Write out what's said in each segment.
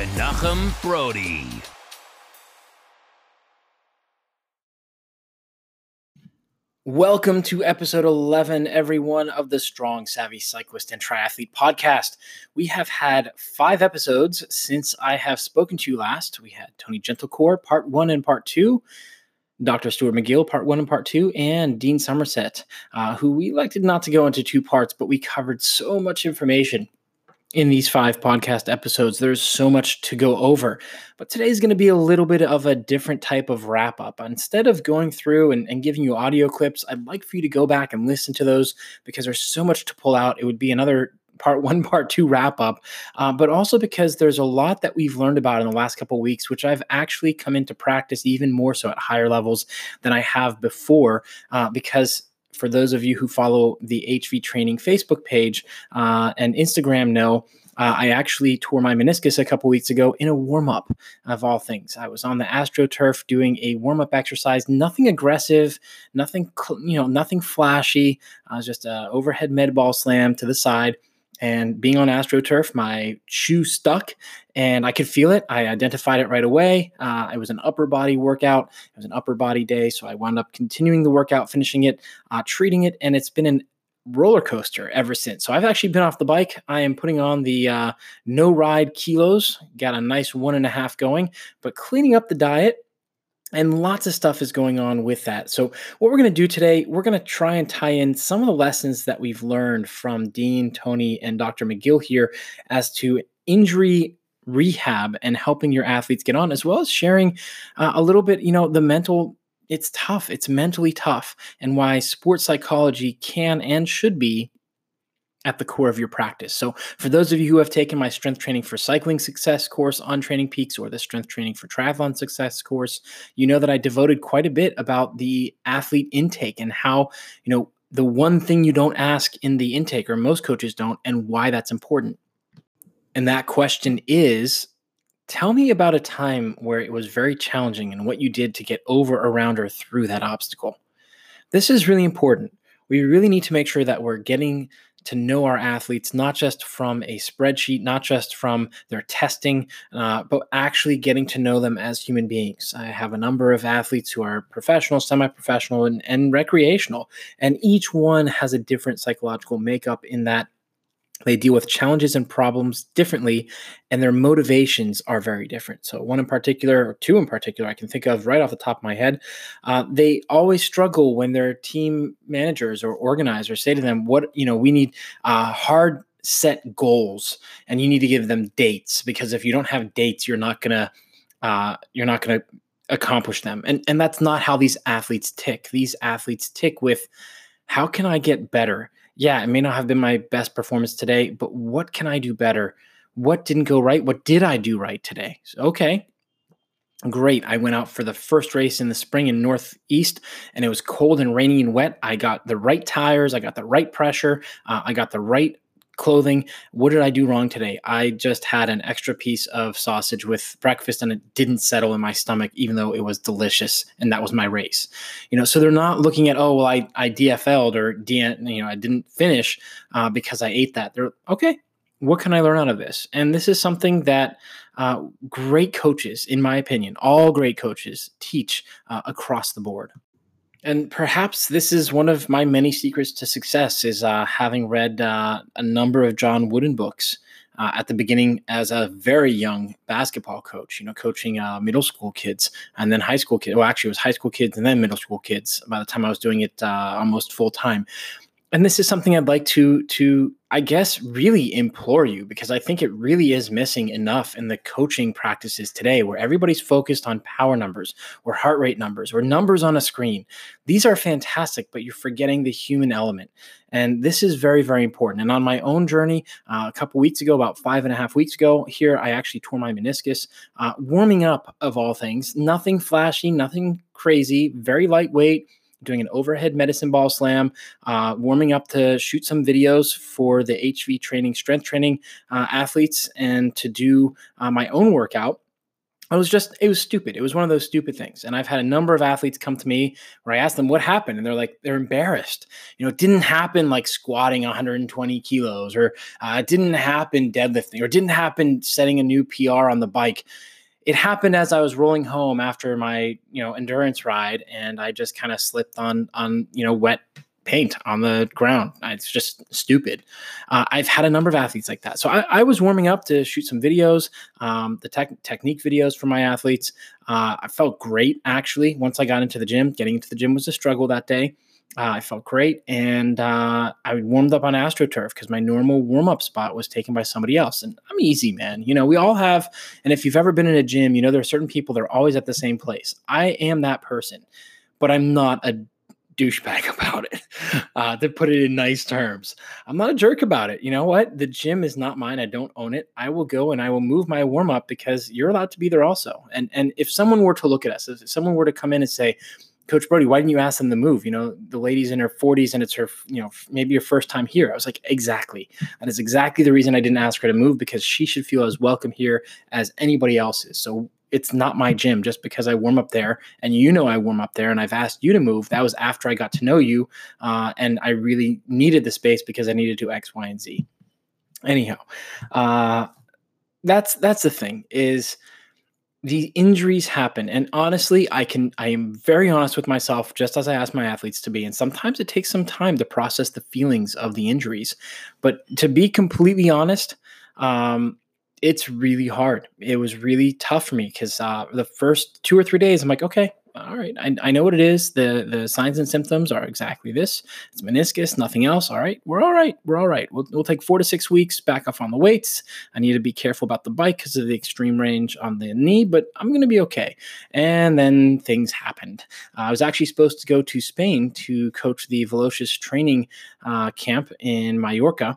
Menachem Brodie. Welcome to episode 11, everyone, of the Strong Savvy Cyclist and Triathlete podcast. We have had five episodes since I have spoken to you last. We had Tony Gentilcore, part one and part two, Dr. Stuart McGill, part one and part two, and Dean Somerset, uh, who we elected not to go into two parts, but we covered so much information in these five podcast episodes. There's so much to go over. But today's going to be a little bit of a different type of wrap up. Instead of going through and, and, giving you audio clips, I'd like for you to go back and listen to those because there's so much to pull out. It would be another part one, part two wrap up, uh, but also because there's a lot that we've learned about in the last couple weeks, which I've actually come into practice even more so at higher levels than I have before uh, because for those of you who follow the HV Training Facebook page uh, and Instagram know, uh, I actually tore my meniscus a couple weeks ago in a warm up of all things. I was on the AstroTurf doing a warm up exercise, nothing aggressive, nothing you know, nothing flashy. I was just a overhead med ball slam to the side. And being on AstroTurf, my shoe stuck and I could feel it. I identified it right away. Uh, it was an upper body workout. It was an upper body day. So I wound up continuing the workout, finishing it, uh, treating it, and it's been an roller coaster ever since. So I've actually been off the bike. I am putting on the uh, no ride kilos, got a nice one and a half going, but cleaning up the diet and lots of stuff is going on with that. So, what we're going to do today, we're going to try and tie in some of the lessons that we've learned from Dean, Tony, and Dr. McGill here as to injury rehab and helping your athletes get on, as well as sharing uh, a little bit, you know, the mental. It's tough. It's mentally tough, and why sports psychology can and should be at the core of your practice. So, for those of you who have taken my strength training for cycling success course on Training Peaks or the strength training for triathlon success course, you know that I devoted quite a bit about the athlete intake and how, you know, the one thing you don't ask in the intake, or most coaches don't, and why that's important. And that question is tell me about a time where it was very challenging and what you did to get over, around, or through that obstacle. This is really important. We really need to make sure that we're getting to know our athletes, not just from a spreadsheet, not just from their testing, uh, but actually getting to know them as human beings. I have a number of athletes who are professional, semi professional, and, and recreational, and each one has a different psychological makeup in that they deal with challenges and problems differently and their motivations are very different. So one in particular or two in particular i can think of right off the top of my head uh, they always struggle when their team managers or organizers say to them what you know we need uh, hard set goals and you need to give them dates because if you don't have dates you're not gonna uh, you're not gonna accomplish them. And and that's not how these athletes tick. These athletes tick with how can i get better yeah, it may not have been my best performance today, but what can I do better? What didn't go right? What did I do right today? Okay, great. I went out for the first race in the spring in Northeast, and it was cold and rainy and wet. I got the right tires, I got the right pressure, uh, I got the right clothing. What did I do wrong today? I just had an extra piece of sausage with breakfast and it didn't settle in my stomach, even though it was delicious. And that was my race. You know, so they're not looking at, oh, well, I, I DFL'd or, D, you know, I didn't finish uh, because I ate that. They're okay. What can I learn out of this? And this is something that uh, great coaches, in my opinion, all great coaches teach uh, across the board. And perhaps this is one of my many secrets to success is uh, having read uh, a number of John Wooden books uh, at the beginning as a very young basketball coach, you know, coaching uh, middle school kids and then high school kids. Well, actually, it was high school kids and then middle school kids by the time I was doing it uh, almost full time. And this is something I'd like to to I guess, really implore you because I think it really is missing enough in the coaching practices today where everybody's focused on power numbers or heart rate numbers or numbers on a screen. These are fantastic, but you're forgetting the human element. And this is very, very important. And on my own journey, uh, a couple weeks ago, about five and a half weeks ago, here I actually tore my meniscus, uh, warming up of all things, nothing flashy, nothing crazy, very lightweight doing an overhead medicine ball slam, uh, warming up to shoot some videos for the HV training, strength training uh, athletes, and to do uh, my own workout. I was just, it was stupid. It was one of those stupid things. And I've had a number of athletes come to me where I asked them what happened. And they're like, they're embarrassed. You know, it didn't happen like squatting 120 kilos or uh, it didn't happen deadlifting or it didn't happen setting a new PR on the bike it happened as I was rolling home after my you know endurance ride, and I just kind of slipped on on you know wet paint on the ground. It's just stupid. Uh, I've had a number of athletes like that. So I, I was warming up to shoot some videos, um, the tech, technique videos for my athletes. Uh, I felt great actually once I got into the gym. Getting into the gym was a struggle that day. Uh, I felt great, and uh, I warmed up on AstroTurf because my normal warm up spot was taken by somebody else. And I'm easy, man. You know, we all have, and if you've ever been in a gym, you know there are certain people that are always at the same place. I am that person, but I'm not a douchebag about it. Uh, to put it in nice terms, I'm not a jerk about it. You know what? The gym is not mine. I don't own it. I will go and I will move my warm up because you're allowed to be there also. And and if someone were to look at us, if someone were to come in and say, Coach Brodie, why didn't you ask them to move? You know, the lady's in her 40s and it's her, you know, maybe your first time here. I was like, exactly. That is exactly the reason I didn't ask her to move because she should feel as welcome here as anybody else is. So it's not my gym just because I warm up there and you know I warm up there and I've asked you to move. That was after I got to know you uh, and I really needed the space because I needed to X, Y, and Z. Anyhow, uh, that's that's the thing is the injuries happen and honestly i can i am very honest with myself just as i ask my athletes to be and sometimes it takes some time to process the feelings of the injuries. But to be completely honest um, it's really hard. It was really tough for me because uh, the first two or three days i'm like okay all right, I, I know what it is. The the signs and symptoms are exactly this. It's meniscus, nothing else. All right, we're all right. We're all right. We'll, we'll take four to six weeks back off on the weights. I need to be careful about the bike because of the extreme range on the knee, but I'm going to be okay. And then things happened. Uh, I was actually supposed to go to Spain to coach the Velocious training uh, camp in Mallorca.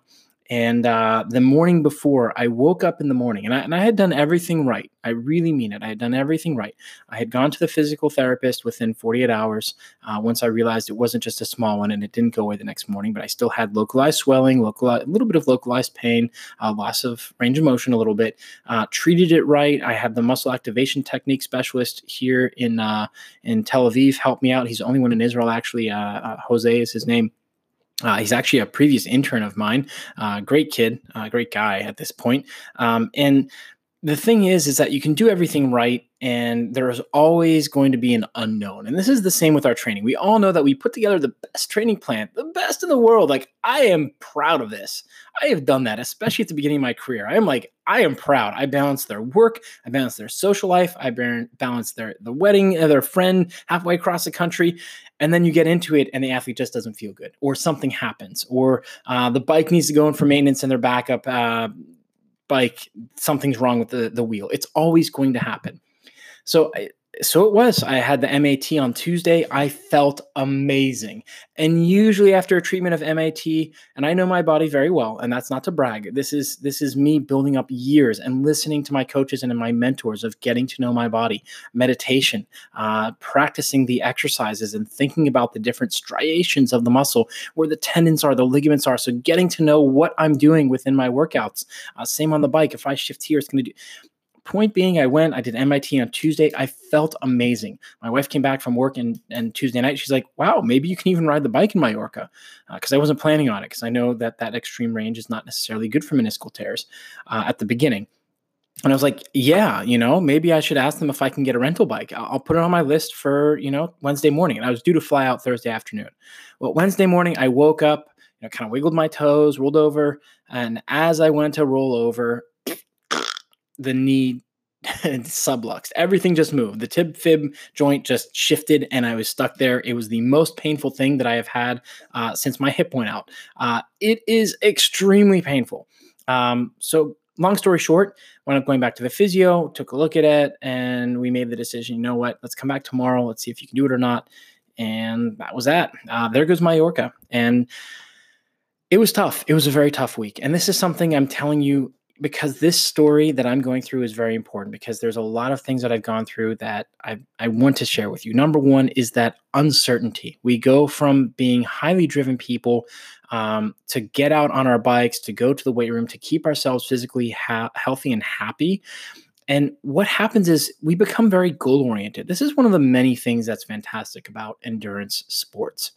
And uh, the morning before, I woke up in the morning and I, and I had done everything right. I really mean it. I had done everything right. I had gone to the physical therapist within 48 hours uh, once I realized it wasn't just a small one and it didn't go away the next morning, but I still had localized swelling, localized, a little bit of localized pain, uh, loss of range of motion a little bit. Uh, treated it right. I had the muscle activation technique specialist here in, uh, in Tel Aviv help me out. He's the only one in Israel, actually. Uh, Jose is his name uh, he's actually a previous intern of mine. Uh, great kid, uh, great guy at this point. Um, and the thing is, is that you can do everything right, and there is always going to be an unknown. And this is the same with our training. We all know that we put together the best training plan, the best in the world. Like I am proud of this. I have done that, especially at the beginning of my career. I am like, I am proud. I balance their work, I balance their social life, I balance their the wedding their friend halfway across the country, and then you get into it, and the athlete just doesn't feel good, or something happens, or uh, the bike needs to go in for maintenance, and their backup. Uh, bike, something's wrong with the, the wheel. It's always going to happen. So so it was. I had the MAT on Tuesday. I felt amazing. And usually after a treatment of MAT, and I know my body very well, and that's not to brag. This is this is me building up years and listening to my coaches and my mentors of getting to know my body, meditation, uh, practicing the exercises, and thinking about the different striations of the muscle, where the tendons are, the ligaments are. So getting to know what I'm doing within my workouts. Uh, same on the bike. If I shift here, it's going to do point being, I went, I did MAT on Tuesday. I felt amazing. My wife came back from work and, and Tuesday night. She's like, wow, maybe you can even ride the bike in Mallorca. Because uh, I wasn't planning on it because I know that that extreme range is not necessarily good for meniscal tears uh, at the beginning. And I was like, yeah, you know, maybe I should ask them if I can get a rental bike. I'll, put it on my list for, you know, Wednesday morning. And I was due to fly out Thursday afternoon. Well, Wednesday morning, I woke up, you know, kind of wiggled my toes, rolled over. And as I went to roll over, the knee subluxed. Everything just moved. The tib fib joint just shifted, and I was stuck there. It was the most painful thing that I have had uh, since my hip went out. Uh, it is extremely painful. Um, so, long story short, when I'm going back to the physio, took a look at it, and we made the decision. You know what? Let's come back tomorrow. Let's see if you can do it or not. And that was that. Uh, there goes Mallorca, and it was tough. It was a very tough week. And this is something I'm telling you because this story that I'm going through is very important because there's a lot of things that I've gone through that I, I want to share with you. Number one is that uncertainty. We go from being highly driven people um, to get out on our bikes, to go to the weight room, to keep ourselves physically ha- healthy and happy. And what happens is we become very goal oriented. This is one of the many things that's fantastic about endurance sports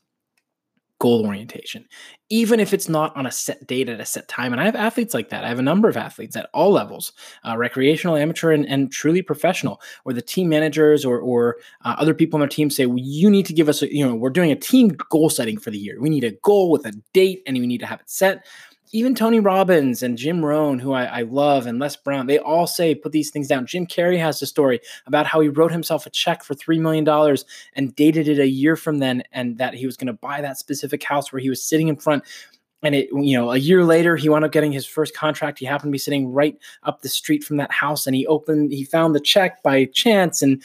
goal orientation, even if it's not on a set date at a set time. And I have athletes like that. I have a number of athletes at all levels uh, recreational, amateur, and, and, truly professional, where the team managers or, or uh, other people on their team say, well, you need to give us, a, you know, we're doing a team goal setting for the year. We need a goal with a date and we need to have it set even Tony Robbins and Jim Rohn, who I, I, love, and Les Brown, they all say put these things down. Jim Carrey has a story about how he wrote himself a check for $3 million and dated it a year from then, and that he was going to buy that specific house where he was sitting in front. And it, you know, a year later, he wound up getting his first contract. He happened to be sitting right up the street from that house, and he opened, he found the check by chance. And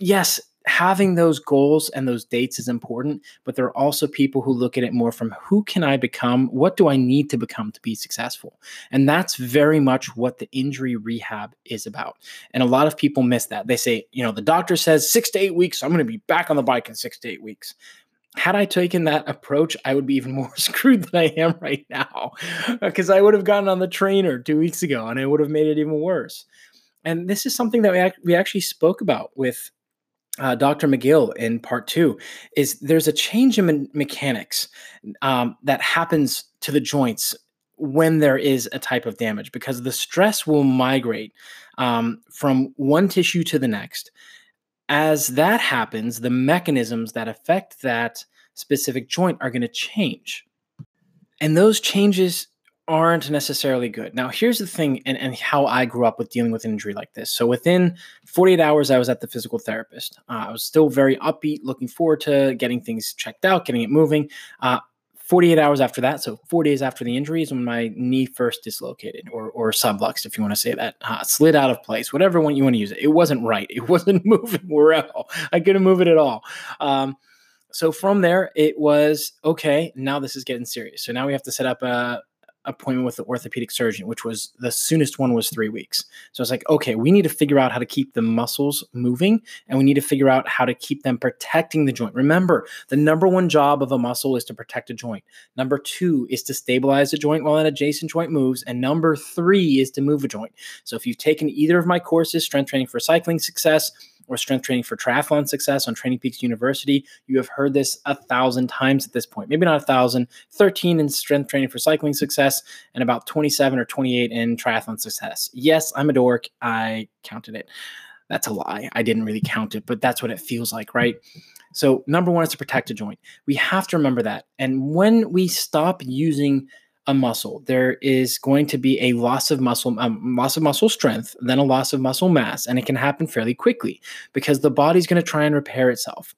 yes, having those goals and those dates is important, but there are also people who look at it more from who can I become? What do I need to become to be successful? And that's very much what the injury rehab is about. And a lot of people miss that. They say, you know, the doctor says six to eight weeks, I'm going to be back on the bike in six to eight weeks. Had I taken that approach, I would be even more screwed than I am right now uh, because I would have gotten on the trainer two weeks ago and it would have made it even worse. And this is something that we, we actually spoke about with uh, Dr. McGill in part two is there's a change in me- mechanics um, that happens to the joints when there is a type of damage because the stress will migrate um, from one tissue to the next. As that happens, the mechanisms that affect that specific joint are going to change. And those changes aren't necessarily good. Now, here's the thing, and, and how I grew up with dealing with injury like this. So, within 48 hours, I was at the physical therapist. Uh, I was still very upbeat, looking forward to getting things checked out, getting it moving. Uh, 48 hours after that, so four days after the injury, is when my knee first dislocated or, or subluxed, if you want to say that, uh, slid out of place, whatever one you want to use it. It wasn't right. It wasn't moving well. I couldn't move it at all. Um, so from there, it was okay. Now this is getting serious. So now we have to set up a appointment with the orthopedic surgeon, which was the soonest one was three weeks. So it's like, okay, we need to figure out how to keep the muscles moving and we need to figure out how to keep them protecting the joint. Remember, the number one job of a muscle is to protect a joint. Number two is to stabilize a joint while an adjacent joint moves. And number three is to move a joint. So if you've taken either of my courses, strength training for cycling success, or strength training for triathlon success on Training Peaks University. You have heard this a thousand times at this point. Maybe not a thousand, 13 in strength training for cycling success, and about 27 or 28 in triathlon success. Yes, I'm a dork. I counted it. That's a lie. I didn't really count it, but that's what it feels like, right? So, number one is to protect a joint. We have to remember that. And when we stop using a muscle. There is going to be a loss of muscle, um, loss of muscle strength, then a loss of muscle mass, and it can happen fairly quickly because the body's going to try and repair itself.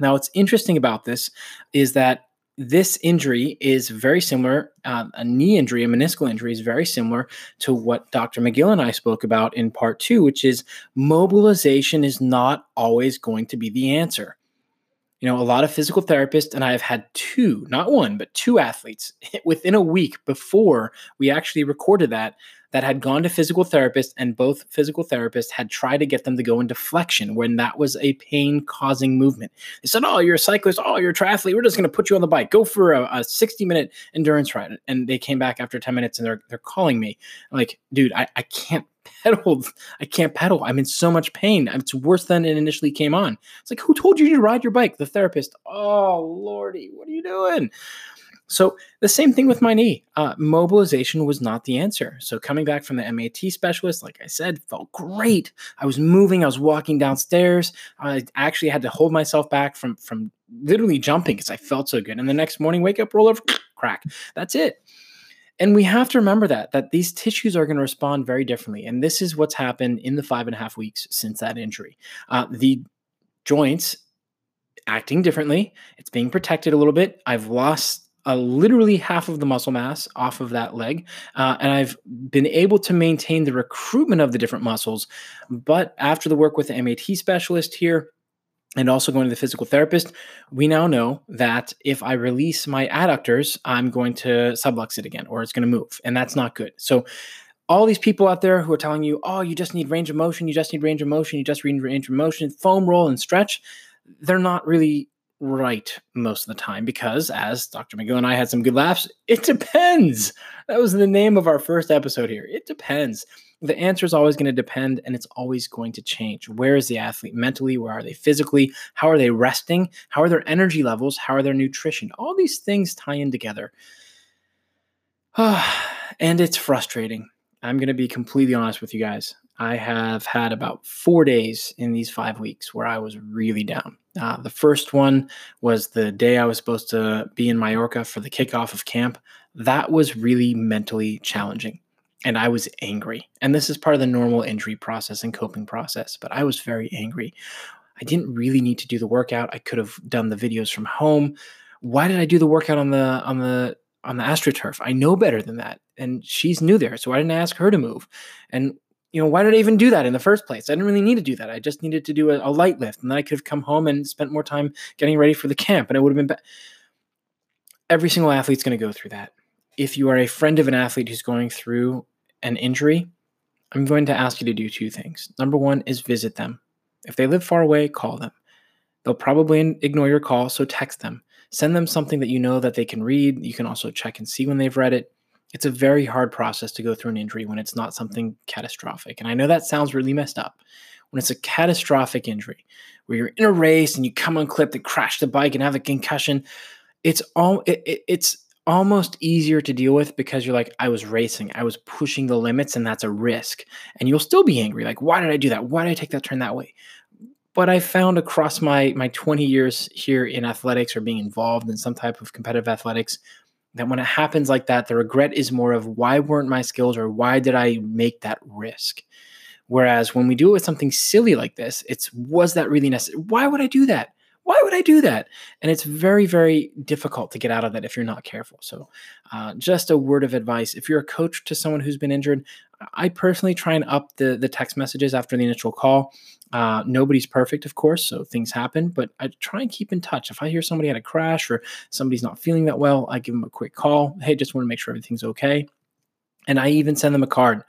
Now, what's interesting about this is that this injury is very similar. Uh, a knee injury, a meniscal injury, is very similar to what Dr. McGill and I spoke about in part two, which is mobilization is not always going to be the answer you know, a lot of physical therapists, and I've had two, not one, but two athletes within a week before we actually recorded that, that had gone to physical therapists, and both physical therapists had tried to get them to go into flexion when that was a pain causing movement. They said, Oh, you're a cyclist. Oh, you're a triathlete. We're just going to put you on the bike. Go for a, a 60 minute endurance ride. And they came back after 10 minutes and they're, they're calling me. I'm like, dude, I, I can't pedal. I can't pedal. I'm in so much pain. It's worse than it initially came on. It's like, who told you to ride your bike? The therapist. Oh, Lordy, what are you doing? So the same thing with my knee. Uh, mobilization was not the answer. So coming back from the MAT specialist, like I said, felt great. I was moving. I was walking downstairs. I actually had to hold myself back from from literally jumping because I felt so good. And the next morning, wake up, roll over, crack. That's it. And we have to remember that that these tissues are going to respond very differently. And this is what's happened in the five and a half weeks since that injury. Uh, the joints acting differently. It's being protected a little bit. I've lost uh, literally half of the muscle mass off of that leg. Uh, and I've been able to maintain the recruitment of the different muscles. But after the work with the MAT specialist here, and also going to the physical therapist, we now know that if I release my adductors, I'm going to sublux it again or it's going to move. And that's not good. So, all these people out there who are telling you, oh, you just need range of motion, you just need range of motion, you just need range of motion, foam roll and stretch, they're not really right most of the time because, as Dr. McGill and I had some good laughs, it depends. That was the name of our first episode here. It depends. The answer is always going to depend and it's always going to change. Where is the athlete mentally? Where are they physically? How are they resting? How are their energy levels? How are their nutrition? All these things tie in together. and it's frustrating. I'm going to be completely honest with you guys. I have had about four days in these five weeks where I was really down. Uh, the first one was the day I was supposed to be in Mallorca for the kickoff of camp. That was really mentally challenging. And I was angry. And this is part of the normal injury process and coping process, but I was very angry. I didn't really need to do the workout. I could have done the videos from home. Why did I do the workout on the on the on the astroturf? I know better than that. And she's new there, so I didn't ask her to move. And you know, why did I even do that in the first place? I didn't really need to do that. I just needed to do a, a light lift, and then I could have come home and spent more time getting ready for the camp, and it would have been better. Every single athlete's going to go through that. If you are a friend of an athlete who's going through an injury, I'm going to ask you to do two things. Number one is visit them. If they live far away, call them. They'll probably ignore your call, so text them. Send them something that you know that they can read. You can also check and see when they've read it it's a very hard process to go through an injury when it's not something catastrophic. And I know that sounds really messed up. When it's a catastrophic injury, where you're in a race and you come unclipped and crash the bike and have a concussion, it's all it, it, it's almost easier to deal with because you're like, I was racing, I was pushing the limits, and that's a risk. And you'll still be angry, like, why did I do that? Why did I take that turn that way? But I found across my my 20 years here in athletics or being involved in some type of competitive athletics, that when it happens like that, the regret is more of why weren't my skills or why did I make that risk? Whereas when we do it with something silly like this, it's was that really necessary? Why would I do that? Why would I do that? And it's very, very difficult to get out of that if you're not careful. So, uh, just a word of advice: if you're a coach to someone who's been injured, I personally try and up the the text messages after the initial call. Uh, nobody's perfect, of course, so things happen, but I try and keep in touch. If I hear somebody had a crash or somebody's not feeling that well, I give them a quick call. Hey, just want to make sure everything's okay. And I even send them a card.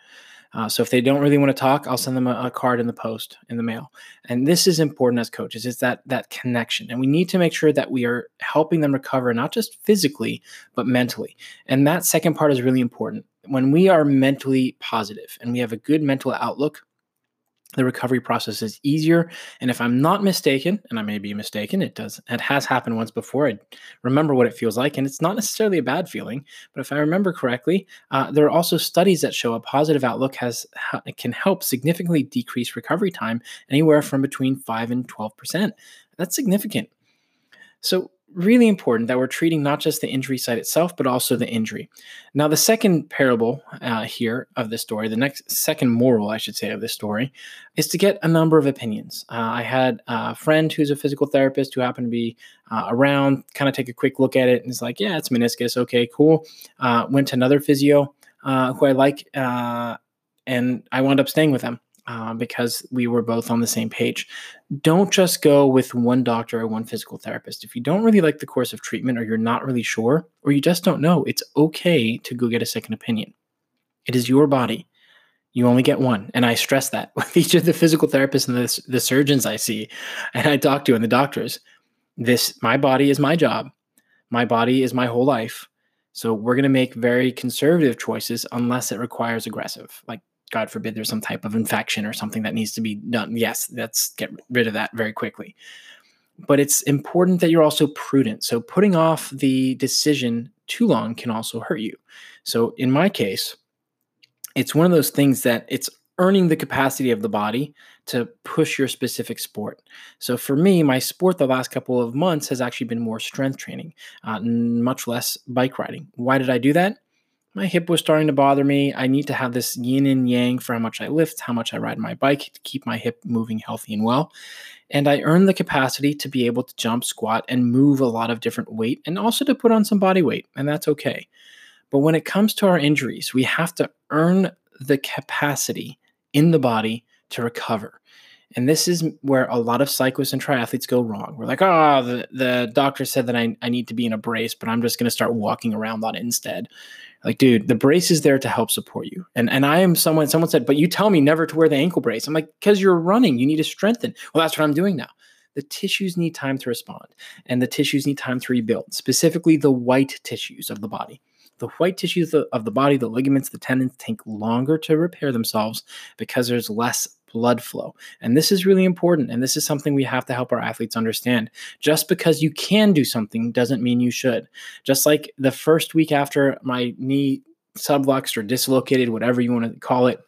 Uh, so if they don't really want to talk, I'll send them a, a, card in the post in the mail. And this is important as coaches. It's that that connection, and we need to make sure that we are helping them recover not just physically but mentally. And that second part is really important. When we are mentally positive and we have a good mental outlook, the recovery process is easier. And if I'm not mistaken, and I may be mistaken, it does it has happened once before. I remember what it feels like, and it's not necessarily a bad feeling. But if I remember correctly, uh, there are also studies that show a positive outlook has can help significantly decrease recovery time, anywhere from between five and twelve percent. That's significant. So really important that we're treating not just the injury site itself, but also the injury. Now, the second parable uh, here of this story, the next second moral, I should say, of this story, is to get a number of opinions. Uh, I had a friend who's a physical therapist who happened to be uh, around, kind of take a quick look at it, and is like, "Yeah, it's meniscus. Okay, cool." Uh, went to another physio uh, who I like, uh, and I wound up staying with them uh, because we were both on the same page. Don't just go with one doctor or one physical therapist. If you don't really like the course of treatment or you're not really sure or you just don't know, it's okay to go get a second opinion. It is your body. You only get one. And I stress that with each of the physical therapists and the, the surgeons I see and I talk to and the doctors. This, my body is my job. My body is my whole life. So we're going to make very conservative choices unless it requires aggressive. Like God forbid there's some type of infection or something that needs to be done. Yes, let's get rid of that very quickly. But it's important that you're also prudent. So putting off the decision too long can also hurt you. So in my case, it's one of those things that it's earning the capacity of the body to push your specific sport. So for me, my sport the last couple of months has actually been more strength training, uh, much less bike riding. Why did I do that? My hip was starting to bother me. I need to have this yin and yang for how much I lift, how much I ride my bike to keep my hip moving healthy and well. And I earned the capacity to be able to jump, squat, and move a lot of different weight and also to put on some body weight. And that's okay. But when it comes to our injuries, we have to earn the capacity in the body to recover. And this is where a lot of cyclists and triathletes go wrong. We're like, oh, the, the doctor said that I, I need to be in a brace, but I'm just going to start walking around on it instead. Like, dude, the brace is there to help support you. And and I am someone, someone said, but you tell me never to wear the ankle brace. I'm like, because you're running, you need to strengthen. Well, that's what I'm doing now. The tissues need time to respond, and the tissues need time to rebuild, specifically the white tissues of the body. The white tissues of the body, the ligaments, the tendons take longer to repair themselves because there's less blood flow. And this is really important. And this is something we have to help our athletes understand. Just because you can do something doesn't mean you should. Just like the first week after my knee subluxed or dislocated, whatever you want to call it,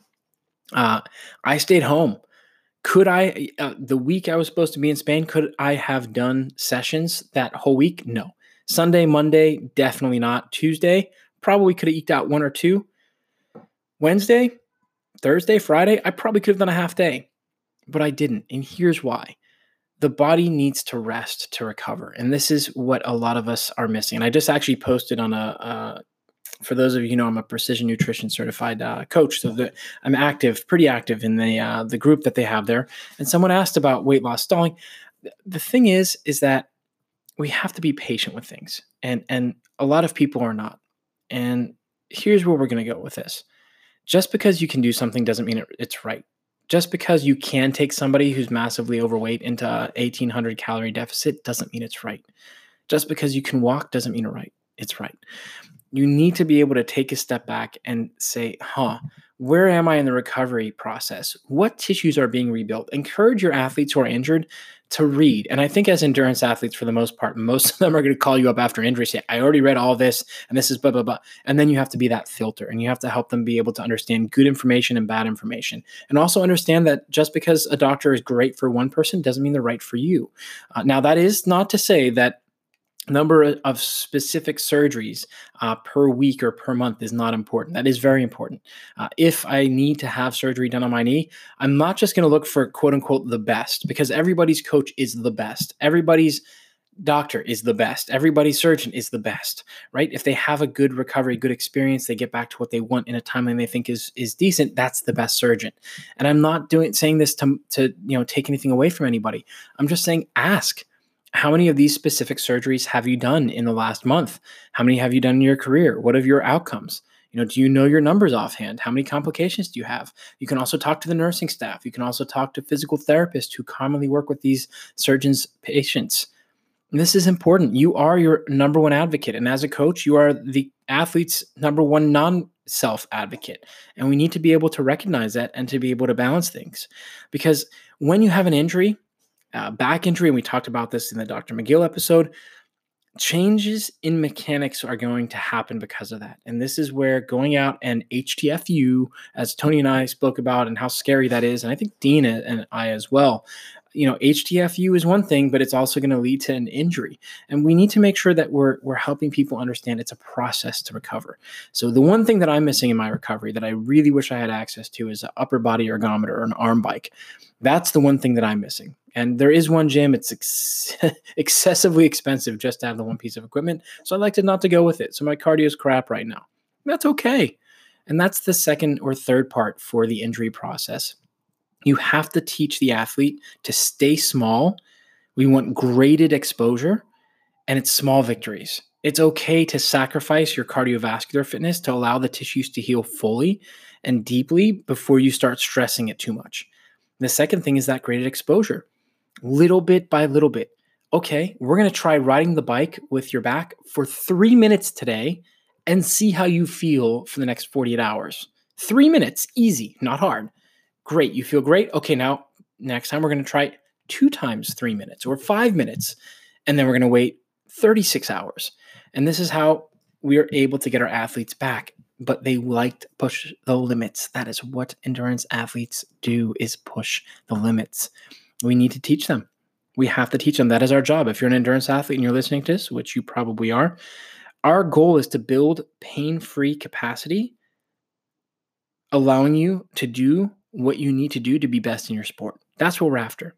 uh, I stayed home. Could I, uh, the week I was supposed to be in Spain, could I have done sessions that whole week? No. Sunday, Monday, definitely not. Tuesday, probably could have eked out one or two. Wednesday, Thursday, Friday, I probably could have done a half day, but I didn't. And here's why the body needs to rest to recover. And this is what a lot of us are missing. And I just actually posted on a, uh, for those of you who know, I'm a precision nutrition certified uh, coach. So that I'm active, pretty active in the uh, the group that they have there. And someone asked about weight loss stalling. The thing is, is that we have to be patient with things, and and a lot of people are not. And here's where we're going to go with this. Just because you can do something doesn't mean it, it's right. Just because you can take somebody who's massively overweight into a 1800 calorie deficit doesn't mean it's right. Just because you can walk doesn't mean it right. It's right. You need to be able to take a step back and say, huh, where am I in the recovery process? What tissues are being rebuilt? Encourage your athletes who are injured to read. And I think as endurance athletes, for the most part, most of them are going to call you up after injury, say, I already read all this, and this is blah, blah, blah. And then you have to be that filter and you have to help them be able to understand good information and bad information. And also understand that just because a doctor is great for one person doesn't mean they're right for you. Uh, now, that is not to say that number of specific surgeries uh, per week or per month is not important. That is very important. Uh, if I need to have surgery done on my knee, I'm not just going to look for quote unquote the best because everybody's coach is the best. Everybody's doctor is the best. Everybody's surgeon is the best, right? If they have a good recovery, good experience, they get back to what they want in a timeline they think is is decent, that's the best surgeon. And I'm not doing saying this to to you know take anything away from anybody. I'm just saying ask how many of these specific surgeries have you done in the last month? How many have you done in your career? What are your outcomes? You know, do you know your numbers offhand? How many complications do you have? You can also talk to the nursing staff. You can also talk to physical therapists who commonly work with these surgeons' patients. And this is important. You are your number one advocate. And as a coach, you are the athlete's number one non self advocate. And we need to be able to recognize that and to be able to balance things. Because when you have an injury, uh, back injury, and we talked about this in the Dr. McGill episode. Changes in mechanics are going to happen because of that. And this is where going out and HTFU, as Tony and I spoke about, and how scary that is, and I think Dean and I as well, you know, HTFU is one thing, but it's also going to lead to an injury. And we need to make sure that we're we're helping people understand it's a process to recover. So the one thing that I'm missing in my recovery that I really wish I had access to is an upper body ergometer or an arm bike. That's the one thing that I'm missing. And there is one gym; it's ex- excessively expensive just to have the one piece of equipment. So I like to not to go with it. So my cardio is crap right now. That's okay. And that's the second or third part for the injury process. You have to teach the athlete to stay small. We want graded exposure, and it's small victories. It's okay to sacrifice your cardiovascular fitness to allow the tissues to heal fully and deeply before you start stressing it too much. The second thing is that graded exposure little bit by little bit. Okay, we're going to try riding the bike with your back for three minutes today and see how you feel for the next 48 hours. Three minutes, easy, not hard. Great, you feel great. Okay, now next time we're going to try two times three minutes or five minutes, and then we're going to wait 36 hours. And this is how we are able to get our athletes back but they like to push the limits that is what endurance athletes do is push the limits we need to teach them. We have to teach them. That is our job. If you're an endurance athlete and you're listening to this, which you probably are, Our goal is to build pain free capacity, allowing you to do what you need to do to be best in your sport. That's what we're after.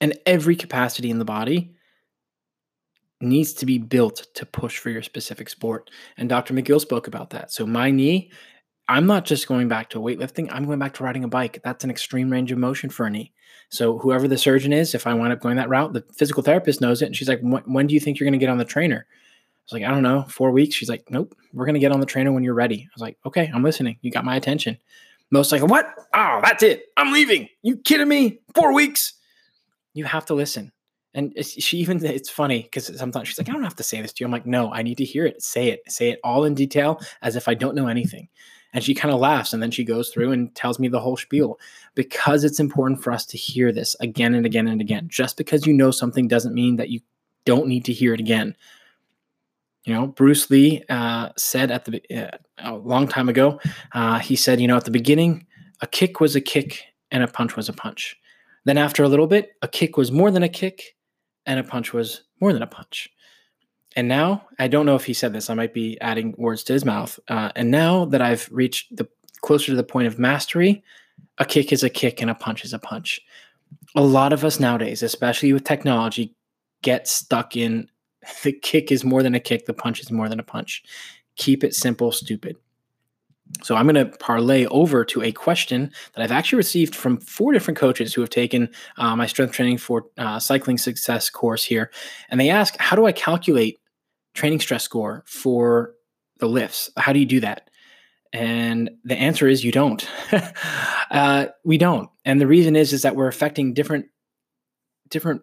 And every capacity in the body needs to be built to push for your specific sport. And Dr. McGill spoke about that. So, my knee, I'm not just going back to weightlifting, I'm going back to riding a bike. That's an extreme range of motion for a knee. So, whoever the surgeon is, if I wind up going that route, the physical therapist knows it. And she's like, When do you think you're going to get on the trainer? I was like, I don't know, four weeks. She's like, Nope, we're going to get on the trainer when you're ready. I was like, Okay, I'm listening. You got my attention. Most like, What? Oh, that's it. I'm leaving. You kidding me? Four weeks? You have to listen. And she even, it's funny because sometimes she's like, I don't have to say this to you. I'm like, no, I need to hear it. Say it. Say it all in detail as if I don't know anything. And she kind of laughs and then she goes through and tells me the whole spiel because it's important for us to hear this again and again and again. Just because you know something doesn't mean that you don't need to hear it again. You know, Bruce Lee uh, said at the uh, a long time ago, uh, he said, you know, at the beginning, a kick was a kick and a punch was a punch. Then after a little bit, a kick was more than a kick and a punch was more than a punch. And now, I don't know if he said this, I might be adding words to his mouth. Uh, and now that I've reached the closer to the point of mastery, a kick is a kick and a punch is a punch. A lot of us nowadays, especially with technology, get stuck in the kick is more than a kick, the punch is more than a punch. Keep it simple, stupid. So I'm going to parlay over to a question that I've actually received from four different coaches who have taken uh, my strength training for uh, cycling success course here, and they ask, "How do I calculate training stress score for the lifts? How do you do that?" And the answer is you don't. uh, we don't, and the reason is is that we're affecting different different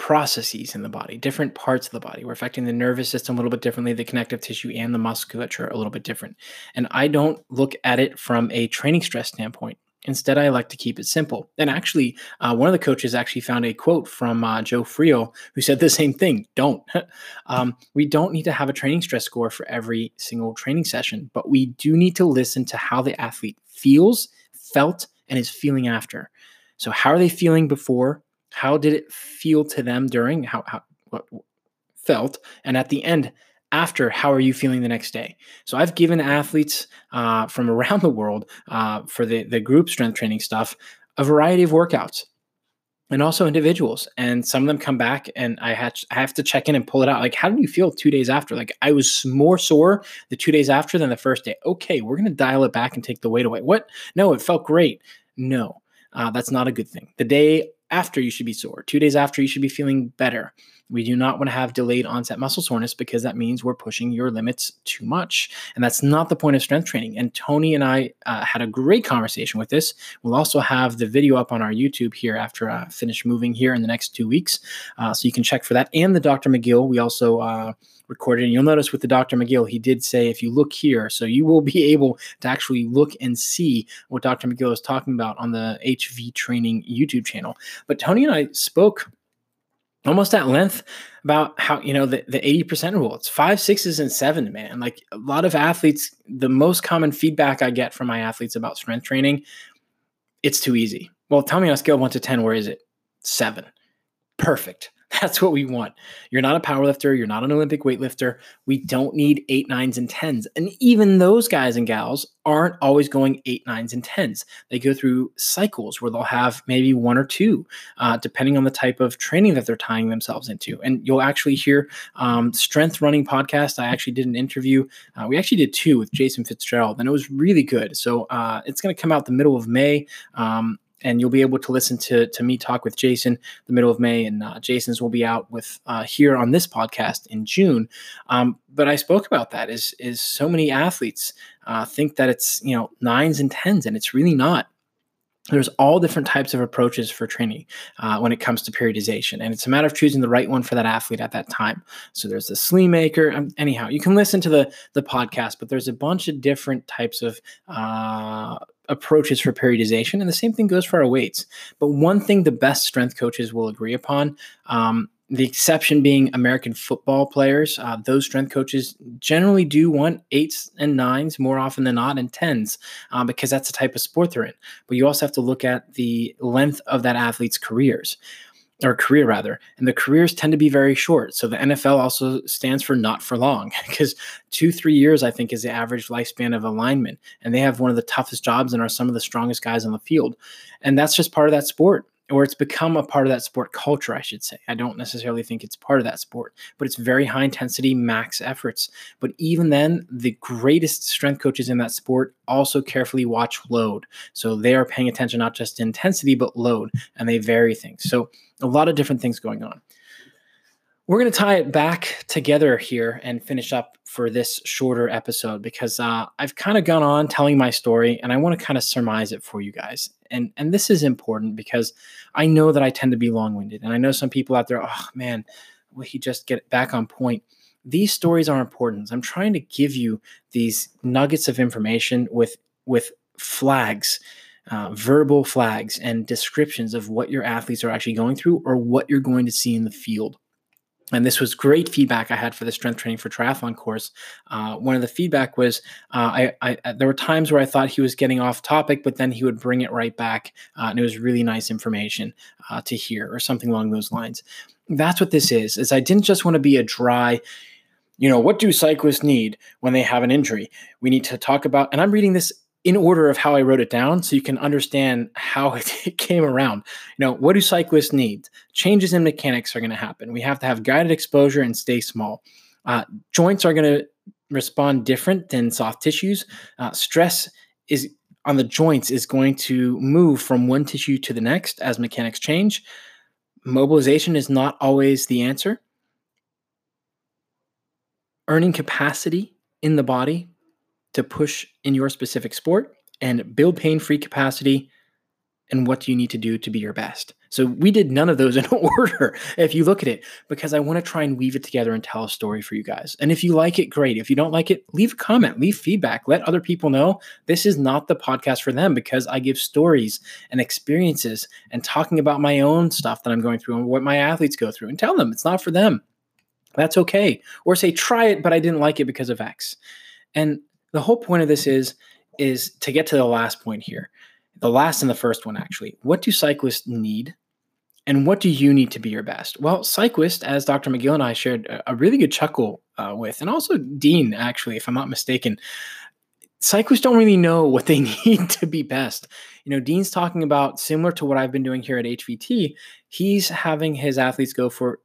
processes in the body, different parts of the body. We're affecting the nervous system a little bit differently, the connective tissue and the musculature a little bit different. And I don't look at it from a training stress standpoint. Instead, I like to keep it simple. And actually, uh, one of the coaches actually found a quote from uh, Joe Friel who said the same thing don't. um, we don't need to have a training stress score for every single training session, but we do need to listen to how the athlete feels, felt, and is feeling after. So, how are they feeling before? How did it feel to them during? How, how what felt? And at the end, after, how are you feeling the next day? So I've given athletes uh, from around the world uh, for the the group strength training stuff a variety of workouts and also individuals. And some of them come back and I, have to check in and pull it out. Like, how did you feel two days after? Like, I was more sore the two days after than the first day. Okay, we're going to dial it back and take the weight away. What? No, it felt great. No, uh, that's not a good thing. The day after you should be sore. Two days after you should be feeling better. We do not want to have delayed onset muscle soreness because that means we're pushing your limits too much. And that's not the point of strength training. And Tony and I uh, had a great conversation with this. We'll also have the video up on our YouTube here after I finish moving here in the next two weeks. Uh, so you can check for that. And the Dr. McGill, we also uh, recorded. And you'll notice with the Dr. McGill, he did say, if you look here, so you will be able to actually look and see what Dr. McGill is talking about on the HV Training YouTube channel. But Tony and I spoke almost at length about how you know the, the 80% rule it's five sixes and seven man like a lot of athletes the most common feedback i get from my athletes about strength training it's too easy well tell me on a scale of 1 to 10 where is it seven perfect That's what we want. You're not a powerlifter. You're not an Olympic weightlifter. We don't need eight, nines, and tens. And even those guys and gals aren't always going eight, nines, and tens. They go through cycles where they'll have maybe one or two, uh, depending on the type of training that they're tying themselves into. And you'll actually hear um, Strength Running podcast. I actually did an interview. Uh, we actually did two with Jason Fitzgerald, and it was really good. So uh, it's going to come out the middle of May. Um, and you'll be able to listen to to me talk with Jason the middle of May, and uh, Jason's will be out with uh, here on this podcast in June. Um, but I spoke about that is is so many athletes uh, think that it's you know nines and tens, and it's really not. There's all different types of approaches for training uh, when it comes to periodization, and it's a matter of choosing the right one for that athlete at that time. So there's the Sleamaker. Um, anyhow, you can listen to the the podcast, but there's a bunch of different types of uh, approaches for periodization, and the same thing goes for our weights. But one thing the best strength coaches will agree upon, um, the exception being American football players, uh, those strength coaches generally do want eights and nines more often than not, and tens, uh, because that's the type of sport they're in. But you also have to look at the length of that athlete's careers. or career rather, and the careers tend to be very short. So the NFL also stands for not for long because two, three years, I think, is the average lifespan of a lineman. And they have one of the toughest jobs and are some of the strongest guys on the field. And that's just part of that sport or it's become a part of that sport culture, I should say. I don't necessarily think it's part of that sport, but it's very high intensity, max efforts. But even then, the greatest strength coaches in that sport also carefully watch load. So they are paying attention not just to intensity, but load, and they vary things. So a lot of different things going on. We're going to tie it back together here and finish up for this shorter episode because uh, I've kind of gone on telling my story and I want to kind of surmise it for you guys. And and this is important because I know that I tend to be long winded, and I know some people out there. Oh man, will he just get back on point? These stories are important. I'm trying to give you these nuggets of information with with flags uh, verbal flags and descriptions of what your athletes are actually going through or what you're going to see in the field and this was great feedback I had for the strength training for triathlon course. Uh, one of the feedback was uh, I, I, there were times where I thought he was getting off topic, but then he would bring it right back, uh, and it was really nice information uh, to hear, or something along those lines. That's what this is. Is I didn't just want to be a dry, you know, what do cyclists need when they have an injury? We need to talk about, and I'm reading this in order of how I wrote it down so you can understand how it came around. You know, what do cyclists need? Changes in mechanics are going to happen. We have to have guided exposure and stay small. Uh, joints are going to respond different than soft tissues. Uh, stress is on the joints is going to move from one tissue to the next as mechanics change. Mobilization is not always the answer. Earning capacity in the body to push in your specific sport and build pain free capacity and what do you need to do to be your best. So we did none of those in order if you look at it because I want to try and weave it together and tell a story for you guys. And if you like it great. If you don't like it, leave a comment, leave feedback, let other people know this is not the podcast for them because I give stories and experiences and talking about my own stuff that I'm going through and what my athletes go through and tell them it's not for them. That's okay. Or say try it but I didn't like it because of X. And the whole point of this is is to get to the last point here the last and the first one actually. What do cyclists need and what do you need to be your best? Well cyclist as dr mcgill and i shared a really good chuckle uh, with and also dean actually if i'm not mistaken cyclists don't really know what they need to be best. You know dean's talking about similar to what i've been doing here at hvt he's having his athletes go for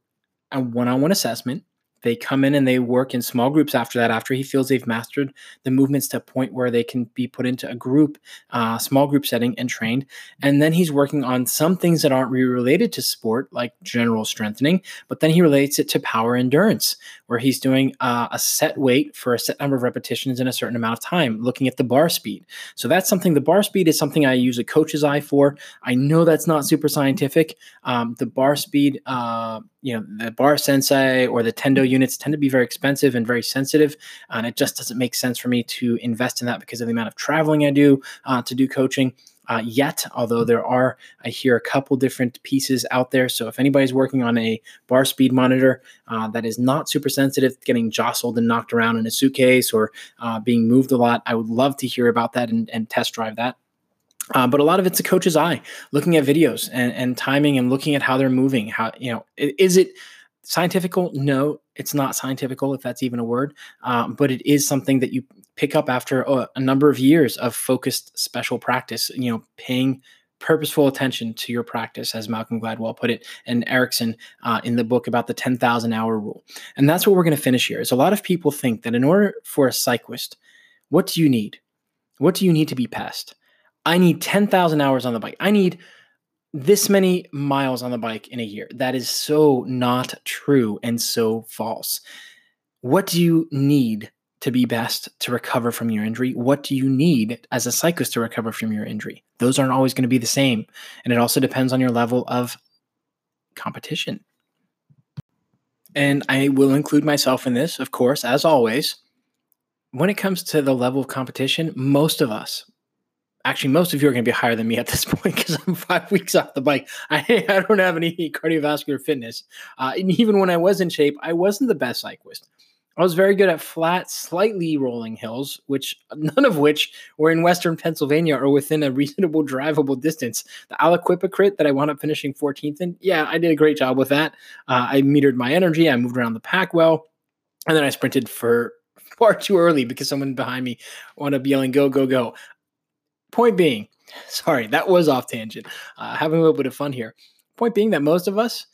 a one-on-one assessment they come in and they work in small groups after that, after he feels they've mastered the movements to a point where they can be put into a group, uh, small group setting and trained. And then he's working on some things that aren't really related to sport, like general strengthening, but then he relates it to power endurance, where he's doing uh, a set weight for a set number of repetitions in a certain amount of time, looking at the bar speed. So that's something, the bar speed is something I use a coach's eye for. I know that's not super scientific. Um, the bar speed, uh, you know the bar sensei or the tendo units tend to be very expensive and very sensitive and it just doesn't make sense for me to invest in that because of the amount of traveling i do uh, to do coaching uh, yet although there are i hear a couple different pieces out there. So if anybody's working on a bar speed monitor uh, that is not super sensitive getting jostled and knocked around in a suitcase or uh, being moved a lot i would love to hear about that and, and test drive that uh, but a lot of it's a coach's eye, looking at videos and, and timing and looking at how they're moving. How you know is it scientifical? No, it's not scientifical, if that's even a word. Um, but it is something that you pick up after a, number of years of focused special practice. You know, paying purposeful attention to your practice, as Malcolm Gladwell put it, and Ericsson uh, in the book about the 10,000 hour rule. And that's what we're going to finish here. Is a lot of people think that in order for a cyclist, what do you need? What do you need to be past? I need 10,000 hours on the bike. I need this many miles on the bike in a year. That is so not true and so false. What do you need to be best to recover from your injury? What do you need as a cyclist to recover from your injury? Those aren't always going to be the same. And it also depends on your level of competition. And I will include myself in this, of course, as always. When it comes to the level of competition, most of us, actually most of you are going to be higher than me at this point because i'm five weeks off the bike i, I don't have any cardiovascular fitness uh, and even when i was in shape i wasn't the best cyclist I was very good at flat, slightly rolling hills, which none of which were in Western Pennsylvania or within a reasonable drivable distance. The Aliquippa crit that I wound up finishing 14th in, yeah, I did a great job with that. Uh, I metered my energy, I moved around the pack well, and then I sprinted for far too early because someone behind me wound up yelling, go, go, go. Point being, sorry, that was off tangent. Uh, having a little bit of fun here. Point being that most of us,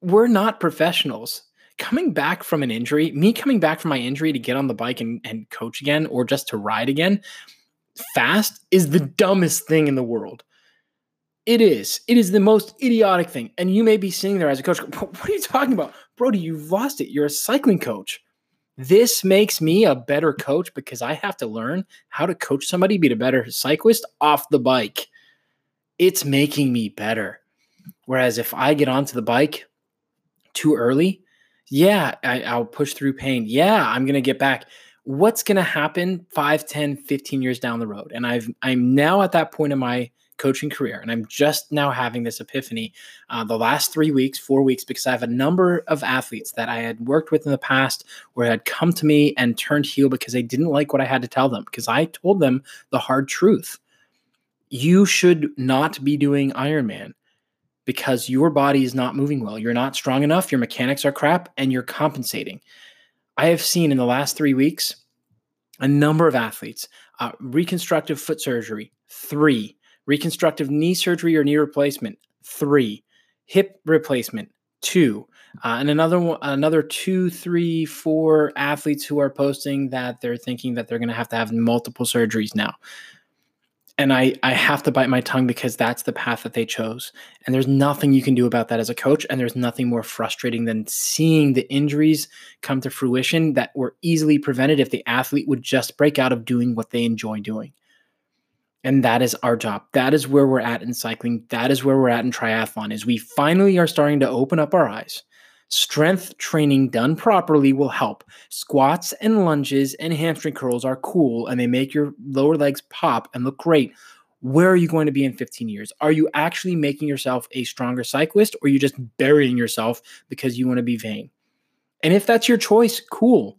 we're not professionals. Coming back from an injury, me coming back from my injury to get on the bike and, and coach again or just to ride again fast is the dumbest thing in the world. It is. It is the most idiotic thing. And you may be sitting there as a coach. What are you talking about? Brodie, you've lost it. You're a cycling coach. This makes me a better coach because I have to learn how to coach somebody be a better cyclist off the bike. It's making me better. Whereas if I get onto the bike too early, yeah, I, will push through pain. Yeah, I'm going to get back. What's going to happen 5, 10, 15 years down the road? And I've I'm now at that point in my coaching career. And I'm just now having this epiphany uh, the last three weeks, four weeks, because I have a number of athletes that I had worked with in the past where had come to me and turned heel because they didn't like what I had to tell them because I told them the hard truth. You should not be doing Ironman because your body is not moving well. You're not strong enough, your mechanics are crap, and you're compensating. I have seen in the last three weeks a number of athletes, uh, reconstructive foot surgery, three, reconstructive knee surgery or knee replacement, three, hip replacement, two, uh, and another one, another two, three, four athletes who are posting that they're thinking that they're going to have to have multiple surgeries now. And I, I have to bite my tongue because that's the path that they chose. And there's nothing you can do about that as a coach. And there's nothing more frustrating than seeing the injuries come to fruition that were easily prevented if the athlete would just break out of doing what they enjoy doing. And that is our job. That is where we're at in cycling. That is where we're at in triathlon is we finally are starting to open up our eyes. Strength training done properly will help. Squats and lunges and hamstring curls are cool and they make your lower legs pop and look great. Where are you going to be in 15 years? Are you actually making yourself a stronger cyclist or are you just burying yourself because you want to be vain? And if that's your choice, cool.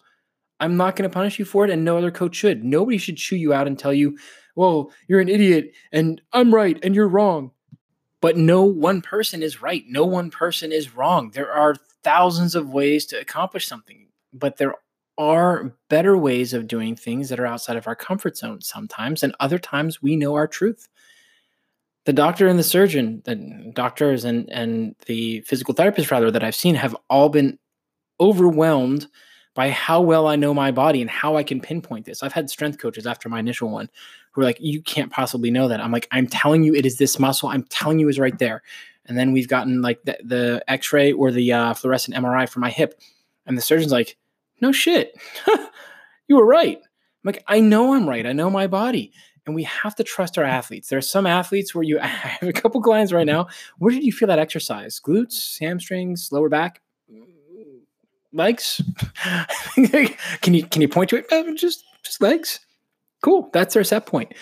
I'm not going to punish you for it and no other coach should. Nobody should chew you out and tell you well, you're an idiot and I'm right and you're wrong. But no one person is right. No one person is wrong. There are thousands of ways to accomplish something, but there are better ways of doing things that are outside of our comfort zone sometimes, and other times we know our truth. The doctor and the surgeon, the doctors and, and the physical therapist, rather, that I've seen have all been overwhelmed by how well I know my body and how I can pinpoint this. I've had strength coaches after my initial one who are like, you can't possibly know that. I'm like, I'm telling you, it is this muscle. I'm telling you, is right there. And then we've gotten like the, the X-ray or the uh, fluorescent MRI for my hip, and the surgeon's like, no shit, you were right. I'm like, I know I'm right. I know my body. And we have to trust our athletes. There are some athletes where you I have a couple clients right now. Where did you feel that exercise? Glutes, hamstrings, lower back? Legs. can you can you point to it? Uh, just just legs. Cool. That's our set point.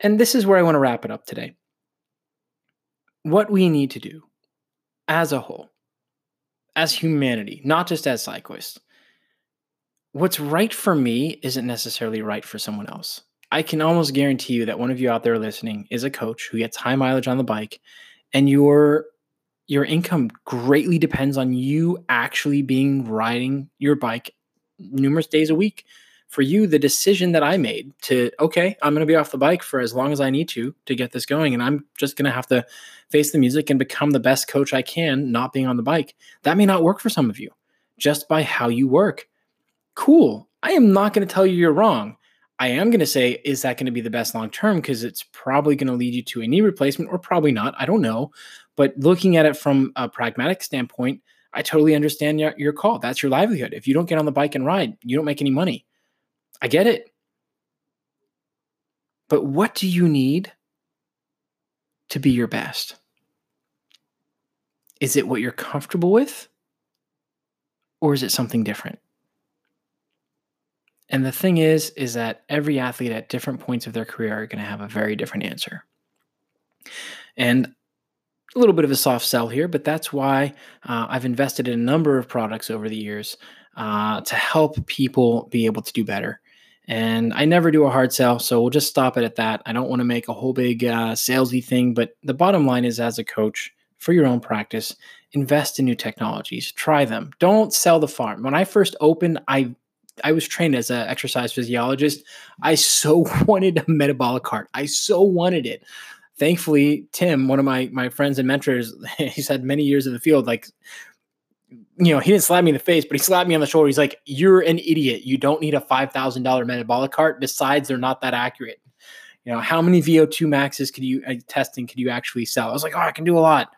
And this is where I want to wrap it up today. What we need to do as a whole, as humanity, not just as cyclists, what's right for me isn't necessarily right for someone else. I can almost guarantee you that one of you out there listening is a coach who gets high mileage on the bike and you're your income greatly depends on you actually being riding your bike numerous days a week. For you, the decision that I made to, okay, I'm going to be off the bike for as long as I need to to get this going. And I'm just going to have to face the music and become the best coach I can, not being on the bike. That may not work for some of you just by how you work. Cool. I am not going to tell you you're wrong. I am going to say, is that going to be the best long term? Because it's probably going to lead you to a knee replacement or probably not. I don't know. But looking at it from a pragmatic standpoint, I totally understand your, your call. That's your livelihood. If you don't get on the bike and ride, you don't make any money. I get it. But what do you need to be your best? Is it what you're comfortable with? Or is it something different? And the thing is, is that every athlete at different points of their career are going to have a very different answer. And a little bit of a soft sell here, but that's why uh, I've invested in a number of products over the years uh, to help people be able to do better. And I never do a hard sell, so we'll just stop it at that. I don't want to make a whole big uh, salesy thing, but the bottom line is as a coach for your own practice, invest in new technologies, try them. Don't sell the farm. When I first opened, I I was trained as an exercise physiologist. I so wanted a metabolic cart. I so wanted it. Thankfully, Tim, one of my my friends and mentors, he's had many years in the field. Like you know, he didn't slap me in the face, but he slapped me on the shoulder. He's like, "You're an idiot. You don't need a five thousand dollar metabolic cart. Besides, they're not that accurate. You know, how many VO2 maxes could you uh, testing could you actually sell?" I was like, "Oh, I can do a lot."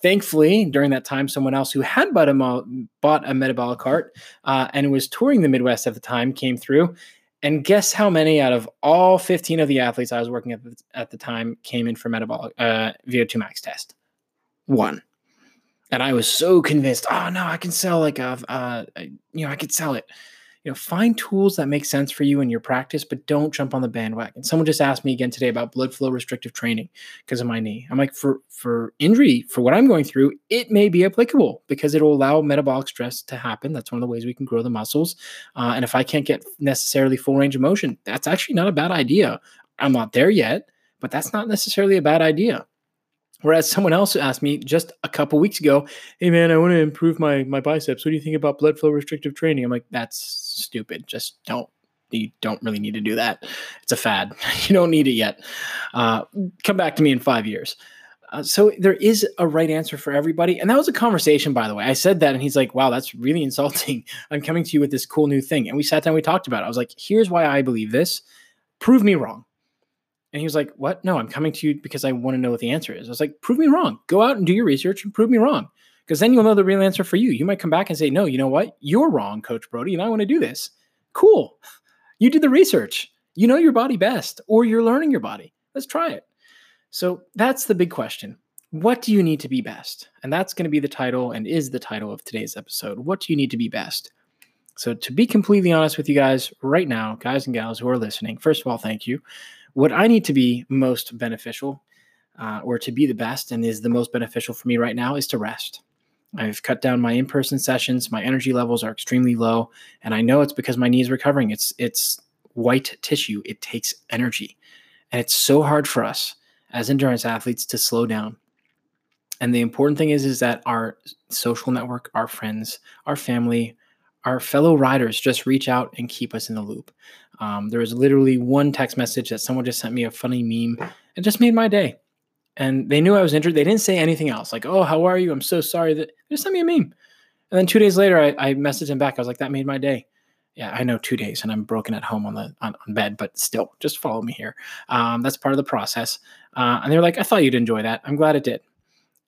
Thankfully, during that time, someone else who had bought a, bought a metabolic cart uh, and was touring the Midwest at the time came through. And guess how many out of all 15 of the athletes I was working at the, at the time came in for metabolic uh, VO2 max test? One and I was so convinced. Oh no, I can sell like a, uh, you know, I could sell it. You know, find tools that make sense for you in your practice, but don't jump on the bandwagon. Someone just asked me again today about blood flow restrictive training because of my knee. I'm like, for for injury, for what I'm going through, it may be applicable because it'll allow metabolic stress to happen. That's one of the ways we can grow the muscles. Uh, and if I can't get necessarily full range of motion, that's actually not a bad idea. I'm not there yet, but that's not necessarily a bad idea. Whereas someone else asked me just a couple weeks ago, "Hey man, I want to improve my my biceps. What do you think about blood flow restrictive training?" I'm like, "That's stupid. Just don't. You don't really need to do that. It's a fad. you don't need it yet. Uh, come back to me in five years." Uh, so there is a right answer for everybody, and that was a conversation, by the way. I said that, and he's like, "Wow, that's really insulting." I'm coming to you with this cool new thing, and we sat down, we talked about it. I was like, "Here's why I believe this. Prove me wrong." And he was like, What? No, I'm coming to you because I want to know what the answer is. I was like, Prove me wrong. Go out and do your research and prove me wrong. Because then you'll know the real answer for you. You might come back and say, No, you know what? You're wrong, Coach Brodie, and I want to do this. Cool. You did the research. You know your body best, or you're learning your body. Let's try it. So that's the big question. What do you need to be best? And that's going to be the title and is the title of today's episode. What do you need to be best? So, to be completely honest with you guys right now, guys and gals who are listening, first of all, thank you what I need to be most beneficial uh, or to be the best and is the most beneficial for me right now is to rest. I've cut down my in-person sessions. My energy levels are extremely low, and I know it's because my knee is recovering. It's it's white tissue. It takes energy, and it's so hard for us as endurance athletes to slow down. And the important thing is is that our social network, our friends, our family, our fellow riders just reach out and keep us in the loop. Um, there was literally one text message that someone just sent me a funny meme. It just made my day. And they knew I was injured. They didn't say anything else, like, "Oh, how are you? I'm so sorry." That they just sent me a meme. And then two days later, I, I messaged him back. I was like, "That made my day." Yeah, I know two days, and I'm broken at home on the on, on bed, but still, just follow me here. Um, that's part of the process. Uh, and they're like, "I thought you'd enjoy that. I'm glad it did."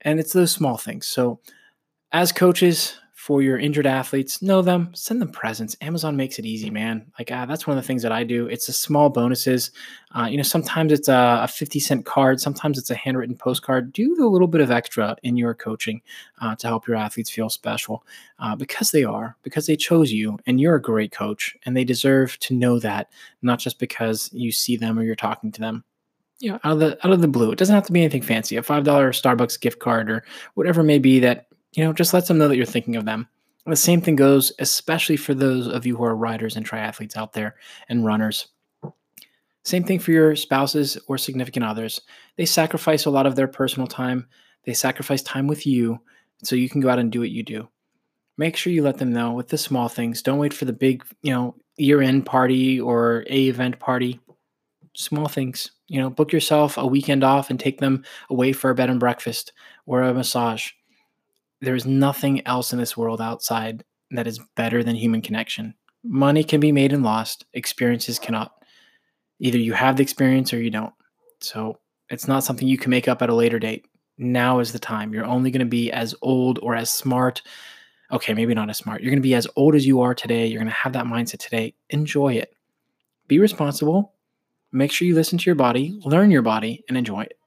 And it's those small things. So, as coaches, for your injured athletes, know them, send them presents. Amazon makes it easy, man. Like uh, that's one of the things that I do. It's a small bonuses. Uh, you know, sometimes it's a, a, 50 cent card, sometimes it's a handwritten postcard. Do a little bit of extra in your coaching uh, to help your athletes feel special uh, because they are, because they chose you and you're a great coach and they deserve to know that, not just because you see them or you're talking to them you know, out of the out of the blue. It doesn't have to be anything fancy. A five dollar Starbucks gift card or whatever it may be that you know, just let them know that you're thinking of them. And the same thing goes, especially for those of you who are riders and triathletes out there and runners. Same thing for your spouses or significant others. They sacrifice a lot of their personal time. They sacrifice time with you so you can go out and do what you do. Make sure you let them know with the small things. Don't wait for the big, you know, year-end party or a event party. Small things. You know, book yourself a weekend off and take them away for a bed and breakfast or a massage there is nothing else in this world outside that is better than human connection. Money can be made and lost, experiences cannot. Either you have the experience or you don't. So it's not something you can make up at a later date. Now is the time. You're only going to be as old or as smart. Okay, maybe not as smart. You're going to be as old as you are today. You're going to have that mindset today. Enjoy it. Be responsible. Make sure you listen to your body, learn your body, and enjoy it.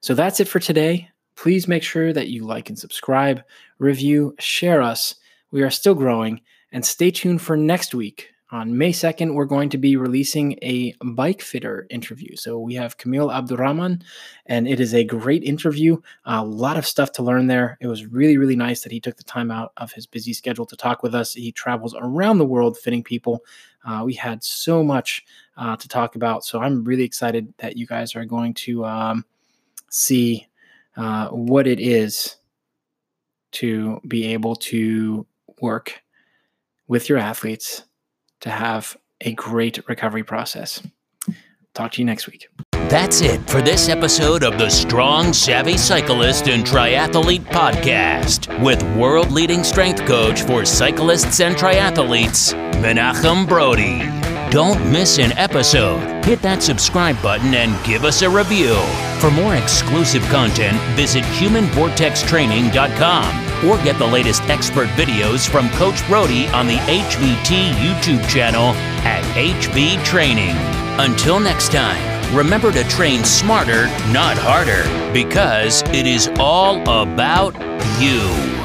So that's it for today. Please make sure that you like and subscribe, review, share us. We are still growing, and stay tuned for next week On May 2nd, we're going to be releasing a bike fitter interview. So we have Camille Abdurrahman, and it is a great interview. A lot of stuff to learn there. It was really, really nice that he took the time out of his busy schedule to talk with us. He travels around the world fitting people. Uh, we had so much uh, to talk about. So I'm really excited that you guys are going to um, see uh, what it is to be able to work with your athletes to have a great recovery process. Talk to you next week. That's it for this episode of the Strong, Savvy Cyclist and Triathlete Podcast with world leading strength coach for cyclists and triathletes, Menachem Brodie. Don't miss an episode. Hit that subscribe button and give us a review. For more exclusive content, visit humanvortextraining.com or get the latest expert videos from Coach Brodie on the HVT YouTube channel at HV Training. Until next time, remember to train smarter, not harder, because it is all about you.